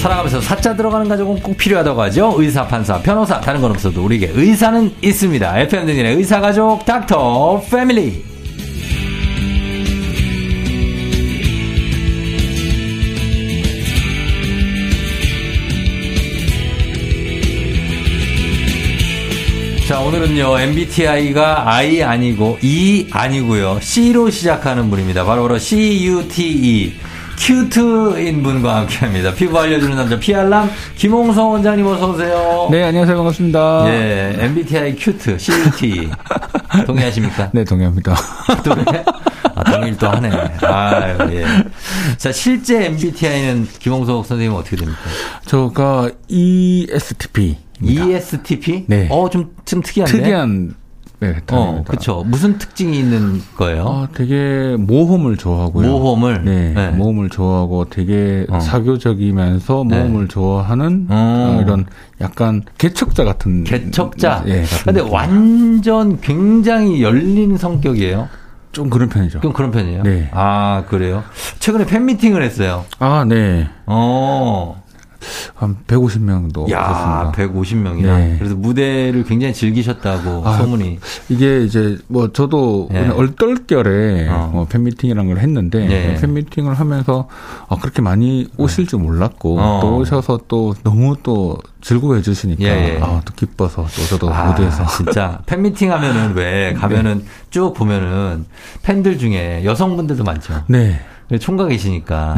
살아가면서 사자 들어가는 가족은 꼭 필요하다고 하죠. 의사, 판사, 변호사, 다른 건 없어도 우리에게 의사는 있습니다. FM 댕진의 의사 가족 닥터 패밀리. 자, 오늘은요, MBTI가 I 아니고, E 아니고요, C로 시작하는 분입니다. 바로 바로 CUTE. cute인 분과 함께 합니다. 피부 알려주는 남자, 피알남, 김홍석 원장님 어서 오세요. 네, 안녕하세요. 반갑습니다. 예, MBTI cute, CUTE. 동의하십니까? 네, 동의합니다. 동의? 아, 동의를 또 하네. 아 예. 자, 실제 MBTI는 김홍석 선생님은 어떻게 됩니까? 저가 ESTP. ESTP? 네. 어, 좀, 좀 특이한데? 특이한 네, 어, 그쵸. 무슨 특징이 있는 거예요? 어, 되게 모험을 좋아하고요. 모험을? 네, 네. 모험을 좋아하고 되게 어. 사교적이면서 네. 모험을 좋아하는 어. 어, 이런 약간 개척자 같은. 개척자? 예, 근데. 완전 굉장히 열린 성격이에요. 좀 그런 편이죠. 좀 그런 편이에요? 네. 아, 그래요? 최근에 팬 미팅을 했어요. 아, 네. 어. 한 150명도 야, 오셨습니다. 150명이나. 네. 그래서 무대를 굉장히 즐기셨다고 아, 소문이. 이게 이제 뭐 저도 네. 그냥 얼떨결에 어. 뭐 팬미팅이라는 걸 했는데 네. 팬미팅을 하면서 아, 그렇게 많이 오실 줄 몰랐고 어. 또 오셔서 또 너무 또 즐거워해 주시니까 예, 예. 아, 또 기뻐서 또 저도 아, 무대에서 진짜 팬미팅 하면은 왜 가면은 네. 쭉 보면은 팬들 중에 여성분들도 많죠. 네. 총각이시니까.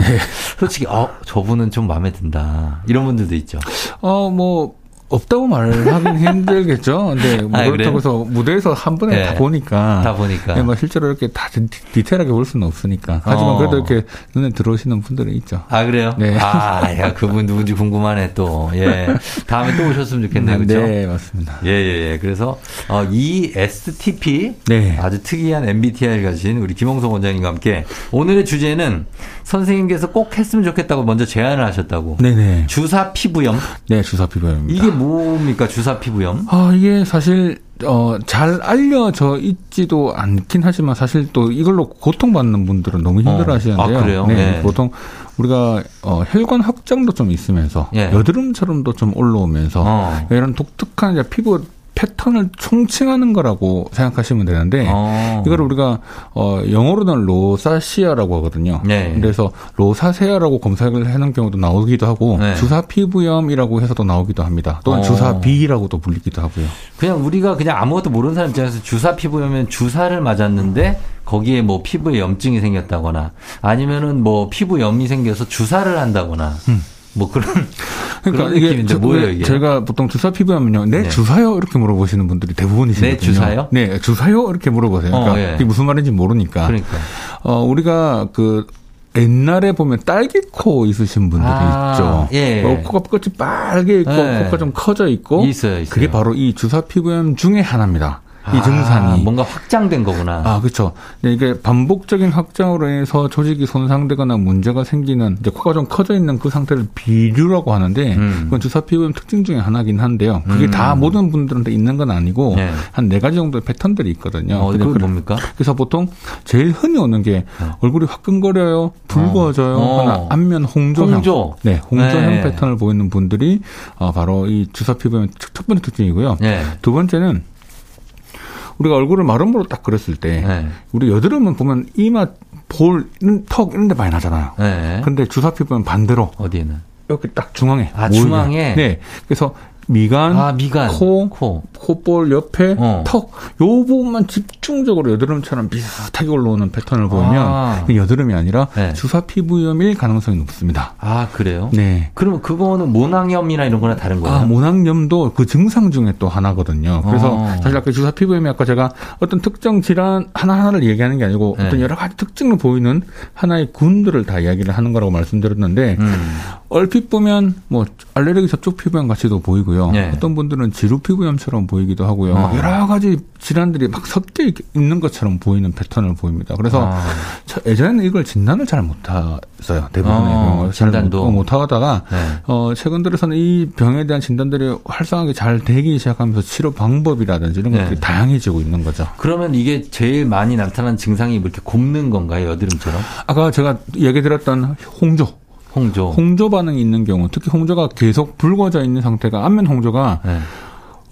솔직히 어 저분은 좀 마음에 든다. 이런 분들도 있죠. 어, 뭐, 없다고 말하긴 힘들겠죠. 근데 뭐 아? 그렇다고 해서 무대에서 한 번에 네. 다 보니까. 다 보니까. 네, 뭐 실제로 이렇게 다 디- 디테일하게 볼 수는 없으니까. 하지만 어. 그래도 이렇게 눈에 들어오시는 분들은 있죠. 아 그래요? 네. 아, 야 그분 누군지 궁금하네 또. 예. 다음에 또 오셨으면 좋겠네요. 그렇죠? 네, 맞습니다. 예, 예, 예. 그래서, 어, ESTP. 네. 아주 특이한 MBTI를 가진 우리 김홍석 원장님과 함께 오늘의 주제는 선생님께서 꼭 했으면 좋겠다고 먼저 제안을 하셨다고. 네네. 주사 피부염. 네, 주사 피부염입니다. 이게 뭡니까, 주사 피부염? 아, 이게 사실, 어, 잘 알려져 있지도 않긴 하지만 사실 또 이걸로 고통받는 분들은 너무 힘들어 어. 하시는데요. 아, 그래요? 네. 네. 보통 우리가, 어, 혈관 확장도 좀 있으면서 예. 여드름처럼도 좀 올라오면서 어. 이런 독특한 이제 피부 패턴을 총칭하는 거라고 생각하시면 되는데 어. 이걸 우리가 어 영어로는 로사시아라고 하거든요. 네. 그래서 로사세아라고 검색을 하는 경우도 나오기도 하고 네. 주사 피부염이라고 해서도 나오기도 합니다. 또는 어. 주사 비라고도 불리기도 하고요. 그냥 우리가 그냥 아무것도 모르는 사람 입장에서 주사 피부염은 주사를 맞았는데 거기에 뭐 피부에 염증이 생겼다거나 아니면은 뭐 피부염이 생겨서 주사를 한다거나 뭐 그런 그런 느낌인데 저- 뭐예요 왜 이게? 제가 보통 주사 피부염은요. 네, 네. 주사요 이렇게 물어보시는 분들이 대부분이시거든요. 네, 주사요? 네, 주사요 이렇게 물어보세요. 그러니까 어, 예. 그게 무슨 말인지 모르니까. 그러니까 어, 우리가 그 옛날에 보면 딸기코 있으신 분들이 아, 있죠. 예. 어, 코가 끝이 빨개 있고 네. 코가 좀 커져 있고 있어요, 있어요. 그게 바로 이 주사 피부염 중에 하나입니다. 이 아, 증상이. 뭔가 확장된 거구나. 아, 그렇죠. 네, 이게 반복적인 확장으로 인해서 조직이 손상되거나 문제가 생기는 이제 코가 좀 커져 있는 그 상태를 비류라고 하는데 음. 그건 주사 피부염 특징 중에 하나긴 한데요. 그게 음. 다 모든 분들한테 있는 건 아니고 네. 한네 가지 정도의 패턴들이 있거든요. 어, 근데 그게 뭡니까? 그래서 보통 제일 흔히 오는 게 얼굴이 화끈거려요, 붉어져요, 어. 하나 안면 홍조형. 홍조. 네, 홍조형 네. 패턴을 보이는 분들이 어, 바로 이 주사 피부염 첫 번째 특징이고요. 예. 두 번째는 우리가 얼굴을 마름모로 딱 그렸을 때 네. 우리 여드름은 보면 이마 볼, 턱 이런 데 많이 나잖아요. 네. 근데 주사 피 부는 반대로 어디에는? 이렇게 딱 중앙에 아, 모이게. 중앙에? 네. 그래서 미간, 아, 미간. 코, 코. 콧볼 옆에 어. 턱, 요 부분만 집중적으로 여드름처럼 비슷하게 올라오는 패턴을 보면 아. 여드름이 아니라 네. 주사 피부염일 가능성이 높습니다. 아, 그래요? 네. 그러면 그거는 모낭염이나 이런 거나 다른 거예요? 아, 모낭염도 그 증상 중에 또 하나거든요. 그래서 어. 사실 아까 주사 피부염이 아까 제가 어떤 특정 질환 하나 하나를 얘기하는 게 아니고 네. 어떤 여러 가지 특징을 보이는 하나의 군들을 다 이야기를 하는 거라고 말씀드렸는데 음. 얼핏 보면 뭐 알레르기 접촉 피부염 같이도 보이고요. 네. 어떤 분들은 지루 피부염처럼 보이기도 하고요. 어. 여러 가지 질환들이 막 섞여 있- 있는 것처럼 보이는 패턴을 보입니다. 그래서 아. 저- 예전에는 이걸 진단을 잘 못했어요. 대부분의 어, 경우 잘 진단도. 못, 못하다가 네. 어, 최근 들어서는 이 병에 대한 진단들이 활성하게 잘 되기 시작하면서 치료 방법이라든지 이런 것들이 네. 다양해지고 있는 거죠. 그러면 이게 제일 많이 나타나는 증상이 뭐 이렇게 곱는 건가요? 여드름처럼? 아까 제가 얘기 드렸던 홍조. 홍조. 홍조 반응이 있는 경우, 특히 홍조가 계속 붉어져 있는 상태가 안면 홍조가 네.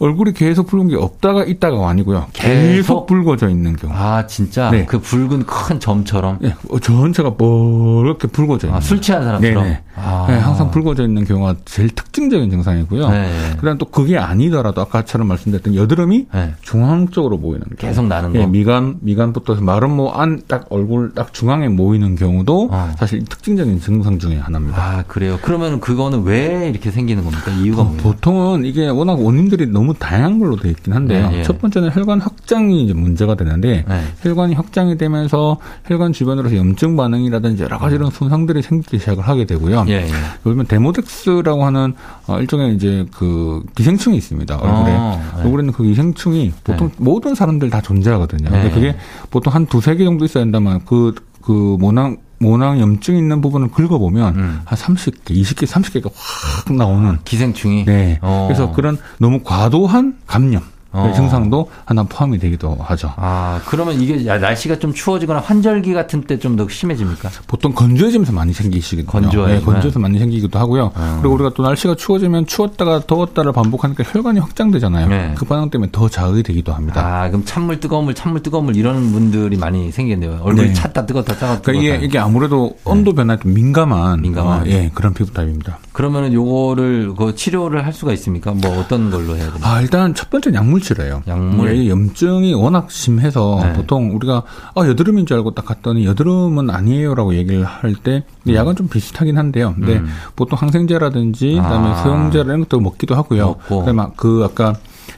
얼굴이 계속 붉은 게 없다가 있다가 아니고요. 계속, 계속? 붉어져 있는 경우. 아, 진짜? 네. 그 붉은 큰 점처럼? 예, 어, 전체가 뻘겋게 붉어져 있는. 아, 술 취한 사람처럼? 네네. 아. 네, 항상 붉어져 있는 경우가 제일 특징적인 증상이고요. 네. 그다음 또 그게 아니더라도 아까처럼 말씀드렸던 여드름이 네. 중앙적으로 보이는 경우. 계속 나는 거? 예, 미간 미간부터 마름모 안 딱 얼굴 딱 중앙에 모이는 경우도 어. 사실 특징적인 증상 중에 하나입니다. 아, 그래요? 그러면 그거는 왜 이렇게 생기는 겁니까? 이유가 뭐예요? 보통은 이게 워낙 원인들이 너무 다양한 걸로 돼 있긴 한데요. 네, 예. 첫 번째는 혈관 확장이 이제 문제가 되는데 네. 혈관이 확장이 되면서 혈관 주변으로서 염증 반응이라든지 여러 가지 이런 손상들이 생기기 시작을 하게 되고요. 예, 예. 요즘에 데모덱스라고 하는 어, 일종의 이제 그 기생충이 있습니다. 얼굴에. 어, 네. 얼굴에 있는 그 기생충이 보통 모든 사람들 다 존재하거든요. 근데 네. 그게 보통 한 두세 개 정도 있어야 된다면 그, 그 모낭, 모낭 염증 있는 부분을 긁어보면 음. 한 30개, 20개, 30개가 확 나오는 기생충이? 네. 어. 그래서 그런 너무 과도한 감염 어. 증상도 하나 포함이 되기도 하죠. 아, 그러면 이게 야, 날씨가 좀 추워지거나 환절기 같은 때 좀 더 심해집니까? 보통 건조해지면서 많이 생기시거든요. 건조해지면? 네, 건조해서 많이 생기기도 하고요. 어. 그리고 우리가 또 날씨가 추워지면 추웠다가 더웠다를 반복하니까 혈관이 확장되잖아요. 네. 그 반응 때문에 더 자극이 되기도 합니다. 아, 그럼 찬물, 뜨거운 물, 찬물, 뜨거운 물 이런 분들이 많이 생기겠네요. 얼굴이 네. 찼다, 뜨겁다, 차갑다. 그러니까 이게, 이게 아무래도 온도 변화에 좀 민감한, 민감한. 어, 예, 그런 피부 타입입니다. 그러면은 요거를 그 치료를 할 수가 있습니까? 뭐 어떤 걸로 해야 됩니까? 아, 일단 첫 번째 약물 치료예요. 약물? 예, 염증이 워낙 심해서 네. 보통 우리가 아, 여드름인 줄 알고 딱 갔더니 여드름은 아니에요라고 얘기를 할 때 약은 좀 비슷하긴 한데요. 근데 음. 보통 항생제라든지 그다음에 아. 소형제 이런 것도 먹기도 하고요. 그다음에 그 아까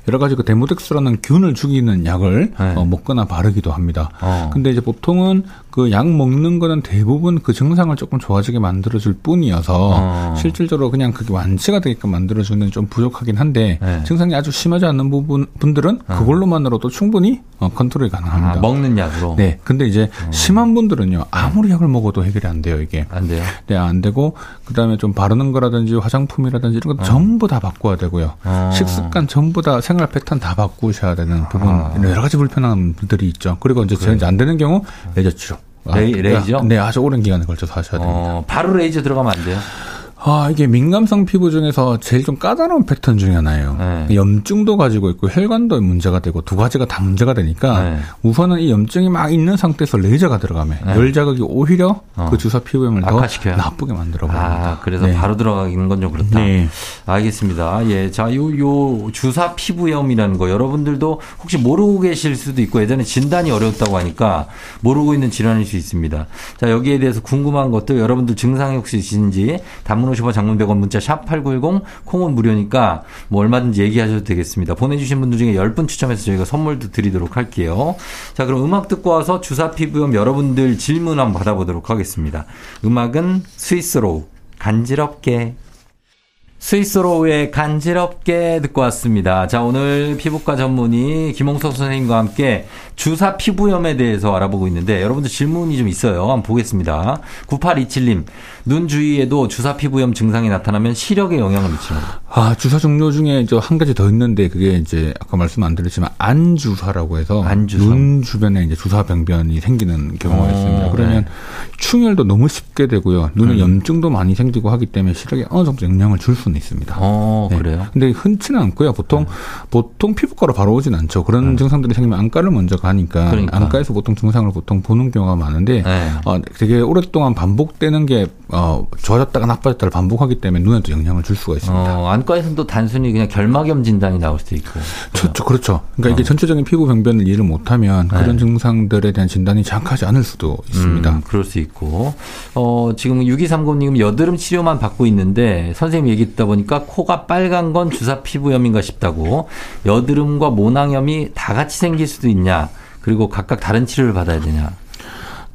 여러 가지 그 데모덱스라는 균을 죽이는 약을 네. 어, 먹거나 바르기도 합니다. 어. 근데 이제 보통은 그 약 먹는 거는 대부분 그 증상을 조금 좋아지게 만들어줄 뿐이어서 어. 실질적으로 그냥 그게 완치가 되게끔 만들어주는 좀 부족하긴 한데 네. 증상이 아주 심하지 않는 부분 분들은 그걸로만으로도 충분히 어, 컨트롤이 가능합니다. 아, 먹는 약으로? 네, 근데 이제 심한 분들은요 아무리 약을 먹어도 해결이 안 돼요 이게. 안 돼요? 네, 안 되고 그다음에 좀 바르는 거라든지 화장품이라든지 이런 거 전부 다 바꿔야 되고요. 어. 식습관 전부 다 생활 패턴 다 바꾸셔야 되는 부분 아. 여러 가지 불편한 분들이 있죠. 그리고 이제 이제 안 되는 경우 레이저 치료. 아, 레이- 레이저? 네, 아주 오랜 기간에 걸쳐서 하셔야 됩니다. 어, 바로 레이저 들어가면 안 돼요? 아, 이게 민감성 피부 중에서 제일 좀 까다로운 패턴 중에 하나예요. 네. 염증도 가지고 있고 혈관도 문제가 되고 두 가지가 다 문제가 되니까 네. 우선은 이 염증이 막 있는 상태에서 레이저가 들어가면 네. 열 자극이 오히려 어. 그 주사 피부염을 더 악화시켜요? 나쁘게 만들어 버립니다. 아, 그래서 네. 바로 들어가기는 건 좀 그렇다. 네. 알겠습니다. 예. 자, 요, 요, 주사 피부염이라는 거 여러분들도 혹시 모르고 계실 수도 있고 예전에 진단이 어려웠다고 하니까 모르고 있는 질환일 수 있습니다. 자, 여기에 대해서 궁금한 것들 여러분들 증상이 혹시 있으신지 단문 50원 장문 100원 문자 샵 8910 콩은 무료니까 뭐 얼마든지 얘기하셔도 되겠습니다. 보내주신 분들 중에 10분 추첨해서 저희가 선물도 드리도록 할게요. 자, 그럼 음악 듣고 와서 주사 피부염 여러분들 질문 한번 받아보도록 하겠습니다. 음악은 스위스로 간지럽게 스위스로우의 간지럽게 듣고 왔습니다. 자, 오늘 피부과 전문의 김홍석 선생님과 함께 주사 피부염에 대해서 알아보고 있는데 여러분들 질문이 좀 있어요. 한번 보겠습니다. 9827님, 눈 주위에도 주사 피부염 증상이 나타나면 시력에 영향을 미칩니다. 아, 주사 종류 중에 이제 한 가지 더 있는데 그게 이제 아까 말씀 안 드렸지만 안주사라고 해서 안주사. 눈 주변에 이제 주사 병변이 생기는 경우가 어, 있습니다. 그러면 네. 충혈도 너무 쉽게 되고요. 눈에 음. 염증도 많이 생기고 하기 때문에 시력에 어느 정도 영향을 줄 수는 있습니다. 어, 네. 그래요? 근데 흔치는 않고요. 보통 보통 피부과로 바로 오진 않죠. 그런 증상들이 생기면 안과를 먼저 가니까 음. 그러니까. 안과에서 보통 증상을 보통 보는 경우가 많은데 네. 어, 되게 오랫동안 반복되는 게 어, 좋아졌다가 나빠졌다를 반복하기 때문에 눈에도 영향을 줄 수가 있습니다. 어, 안과에서는 또 단순히 그냥 결막염 진단이 나올 수도 있고. 저, 저, 그렇죠. 그러니까 이게 전체적인 피부 병변을 이해를 못하면 어. 네. 그런 증상들에 대한 진단이 정확하지 않을 수도 있습니다. 음, 그럴 수 있고. 어, 지금 6230님 여드름 치료만 받고 있는데 선생님 얘기 듣다 보니까 코가 빨간 건 주사 피부염인가 싶다고. 여드름과 모낭염이 다 같이 생길 수도 있냐. 그리고 각각 다른 치료를 받아야 되냐.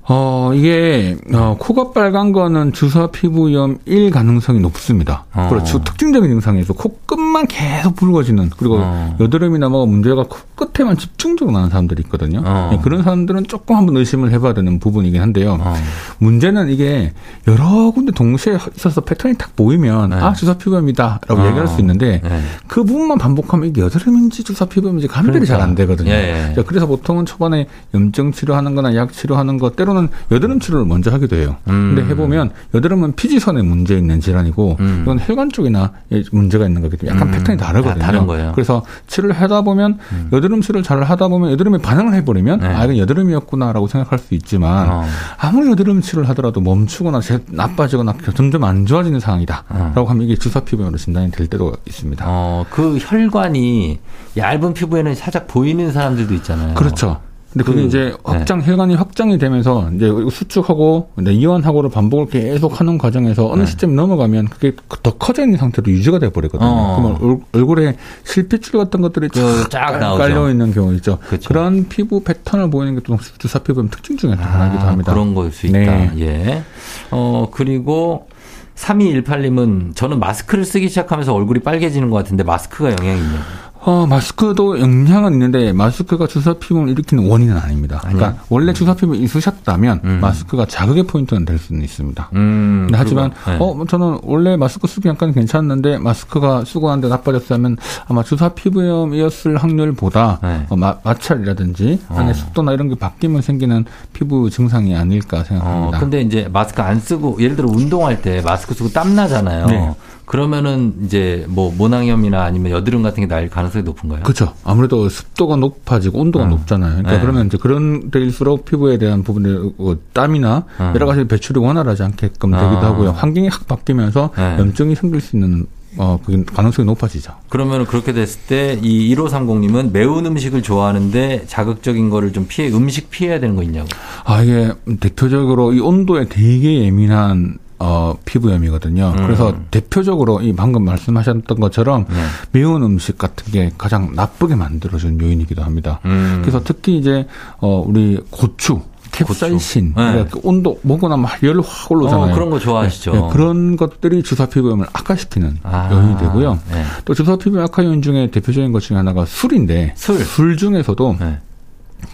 어, 이게, 어, 코가 빨간 거는 주사 피부염일 가능성이 높습니다. 어. 그렇죠. 특징적인 증상에서 코끝만 계속 붉어지는, 그리고 어. 여드름이나 뭐가 문제가 코끝에만 집중적으로 나는 사람들이 있거든요. 어. 네, 그런 사람들은 조금 한번 의심을 해봐야 되는 부분이긴 한데요. 어. 문제는 이게 여러 군데 동시에 있어서 패턴이 딱 보이면, 네. 아, 주사 피부염이다. 라고 어. 얘기할 수 있는데, 네. 그 부분만 반복하면 이게 여드름인지 주사 피부염인지 감별이 그러니까. 잘안 되거든요. 예, 예. 자, 그래서 보통은 초반에 염증 치료하는 거나 약 치료하는 거 때로는 여드름 치료를 먼저 하기도 해요. 음. 근데 해보면 여드름은 피지선에 문제 있는 질환이고 음. 이건 혈관 쪽이나 예, 문제가 있는 거기 때문에 약간 음. 패턴이 다르거든요. 다 다른 거예요. 음. 그래서 치료를 하다 보면 여드름 치료를 잘 하다 보면 여드름에 반응을 해버리면 네. 아 이건 여드름이었구나라고 생각할 수 있지만 어. 아무리 여드름 치료를 하더라도 멈추거나 제- 나빠지거나 점점 안 좋아지는 상황이다라고 하면 이게 주사 피부염으로 진단이 될 때도 있습니다. 어, 그 혈관이 얇은 피부에는 살짝 보이는 사람들도 있잖아요. 그렇죠. 근데 그게 그, 이제 확장 혈관이 확장이 되면서 이제 수축하고 이완하고를 반복을 계속 하는 과정에서 어느 네. 시점 넘어가면 그게 더 커져 있는 상태로 유지가 돼 버리거든요. 어. 그러면 얼- 얼굴에 실핏줄 같은 것들이 그 쫙. 깔려 있는 경우 있죠. 그렇죠. 그런 피부 패턴을 보이는 게 또 주사 피부염 특징 중에 하나이기도 아, 합니다. 그런 거일 수 있다. 네. 예. 어, 그리고 3218님은 저는 마스크를 쓰기 시작하면서 얼굴이 빨개지는 것 같은데 마스크가 영향이 있냐고. 어, 마스크도 영향은 있는데 마스크가 주사 피부를 일으키는 원인은 아닙니다. 그러니까 원래 주사 피부 있으셨다면 음. 마스크가 자극의 포인트는 될 수는 있습니다. 음, 하지만 네. 어 저는 원래 마스크 쓰기 약간 괜찮았는데 마스크가 쓰고 나는데 나빠졌다면 아마 주사 피부염이었을 확률보다 네. 어, 마, 마찰이라든지 어. 안에 습도나 이런 게 바뀌면 생기는 피부 증상이 아닐까 어, 생각합니다. 근데 이제 마스크 안 쓰고 예를 들어 운동할 때 마스크 쓰고 땀 나잖아요. 네. 그러면은 이제 뭐 모낭염이나 아니면 여드름 같은 게 날 가능성이 높은가요? 그렇죠. 아무래도 습도가 높아지고 온도가 어. 높잖아요. 그러니까 네. 그러면 이제 그런 데일수록 피부에 대한 부분에 어, 땀이나 어. 여러 가지 배출이 원활하지 않게끔 어. 되기도 하고요. 환경이 확 바뀌면서 네. 염증이 생길 수 있는 어 그게 가능성이 높아지죠. 그러면 그렇게 됐을 때 이 1530님은 매운 음식을 좋아하는데 자극적인 거를 좀 피해 음식 피해야 되는 거 있냐고. 아, 이게 대표적으로 이 온도에 되게 예민한 어, 피부염이거든요. 음. 그래서 대표적으로 이 방금 말씀하셨던 것처럼 네. 매운 음식 같은 게 가장 나쁘게 만들어주는 요인이기도 합니다. 음. 그래서 특히 이제 어, 우리 고추, 캡사이신, 고추. 네. 그러니까 그 온도 먹고 나면 열 확 올라오잖아요. 어, 그런 거 좋아하시죠. 네, 네, 그런 것들이 주사 피부염을 악화시키는 아, 요인이 되고요. 네. 또 주사 피부염 악화 요인 중에 대표적인 것 중에 하나가 술인데 술. 중에서도 네.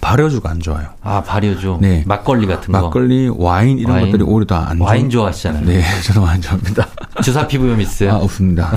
발효주가 안 좋아요. 아, 발효죠. 네. 막걸리 같은 거. 막걸리, 와인 이런 와인. 것들이 오히려 더안 와인 좋아하시잖아요. 네, 저도 와인 좋아합니다. 주사 피부염 있어요? 아, 없습니다.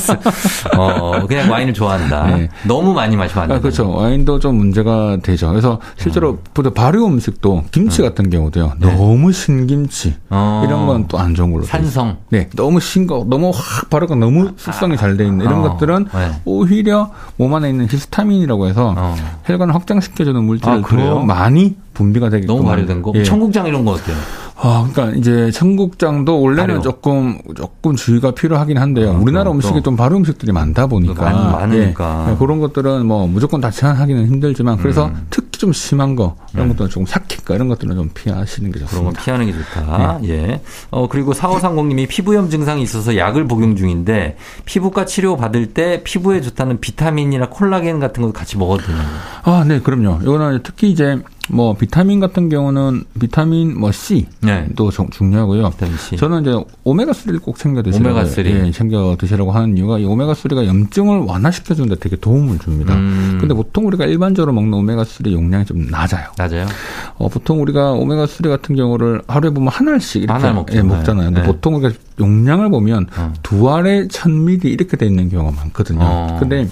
어, 그냥 와인을 좋아한다. 네. 너무 많이 마시면 안 아. 그렇죠. 와인도 좀 문제가 되죠. 그래서 실제로 보통 발효 음식도 김치 같은 경우도요. 네. 너무 신김치 어. 이런 건 또 안 좋은 걸로. 산성. 네, 너무 싱거, 너무 확 발효가 너무 숙성이 잘 돼 있는 이런 어, 것들은 네. 오히려 몸 안에 있는 히스타민이라고 해서 어. 혈관을 확장시켜 주는 물질을 아, 그래요? 더 많이 분비가 되게끔 너무 발효된 거. 예. 청국장 이런 거 어때요? 아, 그러니까 이제 청국장도 원래는 발효. 조금 조금 주의가 필요하긴 한데요. 아, 우리나라 음식이 또. 좀 발효 음식들이 많다 보니까 많- 많으니까. 예, 예, 그런 것들은 뭐 무조건 다 제한하기는 힘들지만 그래서 음. 특 히 좀 심한 거 이런 것들은 조금 삭힌가 이런 것들은 좀 피하시는 게 그런 건 좋습니다. 피하는 게 좋다. 예. 어, 그리고 4530님이 피부염 증상이 있어서 약을 복용 중인데 피부과 치료 받을 때 피부에 좋다는 비타민이나 콜라겐 같은 거 같이 먹어도 되나요? 아, 네, 그럼요. 이거는 특히 이제 뭐 비타민 같은 경우는 비타민 뭐 C도 네. 좀 중요하고요. 비타민 C. 저는 이제 오메가 3를 꼭 챙겨 드시라고 오메가 3. 예, 챙겨 드시라고 하는 이유가 이 오메가 3가 염증을 완화시켜 주는데 되게 도움을 줍니다. 음. 근데 보통 우리가 일반적으로 먹는 오메가 3 용량이 좀 낮아요. 맞아요. 어, 보통 우리가 오메가 3 같은 경우를 하루에 보면 한 알씩 이렇게 먹잖아요. 예, 먹잖아요. 근데 네. 보통 우리가 용량을 보면 어. 두 알에 1000ml 이렇게 돼 있는 경우가 많거든요. 어. 근데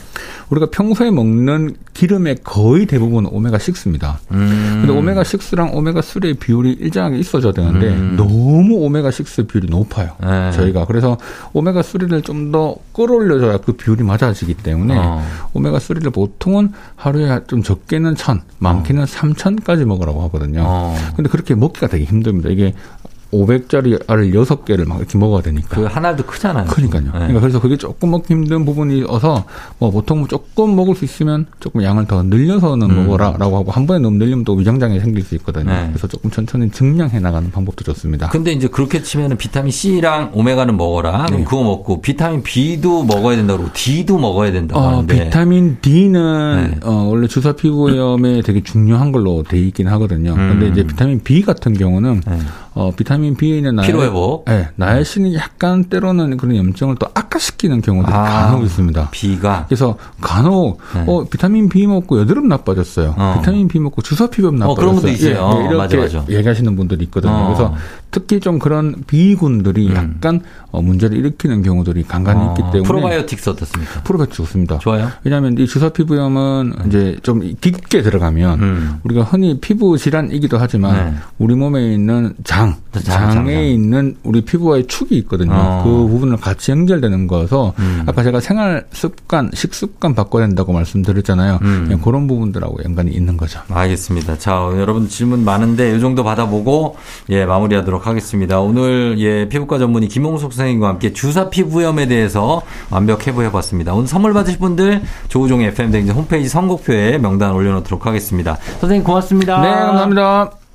우리가 평소에 먹는 기름의 거의 대부분은 오메가 6입니다. 음. 근데 오메가 6랑 오메가 3의 비율이 일정하게 있어줘야 되는데 음. 너무 오메가 6 비율이 높아요. 네. 저희가 그래서 오메가 3를 좀 더 끌어올려줘야 그 비율이 맞아지기 때문에 어. 오메가 3를 보통은 하루에 좀 적게는 1000, 많게는 3000까지 먹으라고 하거든요. 어. 근데 그렇게 먹기가 되게 힘듭니다. 이게 500짜리 알을 6개를 막 이렇게 먹어야 되니까. 그한 알도 크잖아요. 그러니까요. 네. 그러니까 그래서 그게 조금 먹기 힘든 부분이어서 뭐 보통 조금 먹을 수 있으면 조금 양을 더 늘려서는 음. 먹어라라고 하고 한 번에 너무 늘리면 또 위장장애 생길 수 있거든요. 네. 그래서 조금 천천히 증량해 나가는 방법도 좋습니다. 근데 이제 그렇게 치면은 비타민 C랑 오메가는 먹어라. 그럼 네. 그거 먹고 비타민 B도 먹어야 된다고 그러고 D도 먹어야 된다고 어, 하는데 비타민 D는 네. 어, 원래 주사 피부염에 되게 중요한 걸로 돼 있긴 하거든요. 음. 근데 이제 비타민 B 같은 경우는 네. 어, 비타민 B에 있는 나엘, 피로 회복. 네, 나엘신이 약간 때로는 그런 염증을 또 악화시키는 경우들이 아, 간혹 있습니다. B가. 그래서 간혹 네. 어, 비타민 B 먹고 여드름 나빠졌어요. 어. 비타민 B 먹고 주사 피부염 나빠졌어요. 어, 그런 분도 있어요. 예, 예, 이렇게 맞아, 맞아. 얘기하시는 분들이 있거든요. 어. 그래서 특히 좀 그런 비군들이 음. 약간 어, 문제를 일으키는 경우들이 간간히 어. 있기 때문에 프로바이오틱스 어떻습니까? 프로바이오틱스 좋습니다. 좋아요. 왜냐하면 이 주사 피부염은 음. 이제 좀 깊게 들어가면 음. 우리가 흔히 피부 질환이기도 하지만 네. 우리 몸에 있는 장, 장, 장 장에 있는 우리 피부와의 축이 있거든요. 어. 그 부분을 같이 연결되는 거서 음. 아까 제가 생활 습관, 식습관 바꿔야 된다고 말씀드렸잖아요. 음. 그런 부분들하고 연관이 있는 거죠. 알겠습니다. 자, 여러분 질문 많은데 이 정도 받아보고 예 마무리하도록 하겠습니다. 오늘 예 피부과 전문의 김홍석 선생님과 함께 주사 피부염에 대해서 완벽 해부해 봤습니다. 오늘 선물 받으실 분들 조우종 FM 댕진 홈페이지 선곡표에 명단 올려 놓도록 하겠습니다. 선생님 고맙습니다. 네, 감사합니다.